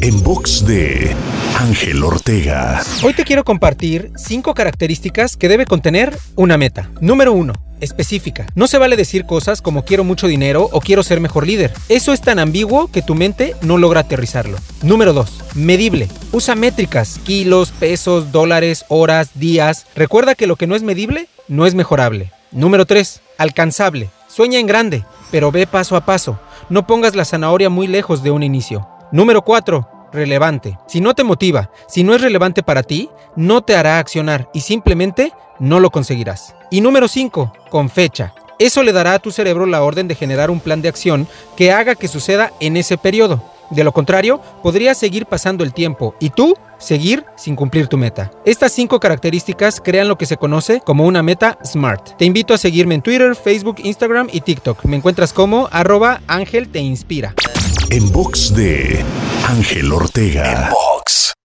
En box de Ángel Ortega. Hoy te quiero compartir cinco características que debe contener una meta. Número 1 específica. No se vale decir cosas como quiero mucho dinero o quiero ser mejor líder. Eso es tan ambiguo que tu mente no logra aterrizarlo. Número 2. Medible. Usa métricas, kilos, pesos, dólares, horas, días. Recuerda que lo que no es medible no es mejorable. Número 3. Alcanzable. Sueña en grande, pero ve paso a paso. No pongas la zanahoria muy lejos de un inicio. Número 4 relevante. Si no te motiva, si no es relevante para ti, no te hará accionar y simplemente no lo conseguirás. Y número 5, con fecha. Eso le dará a tu cerebro la orden de generar un plan de acción que haga que suceda en ese periodo. De lo contrario, podría seguir pasando el tiempo y tú seguir sin cumplir tu meta. Estas cinco características crean lo que se conoce como una meta SMART. Te invito a seguirme en Twitter, Facebook, Instagram y TikTok. Me encuentras como arroba Ángel Te Inspira. En box de Ángel Ortega. En box.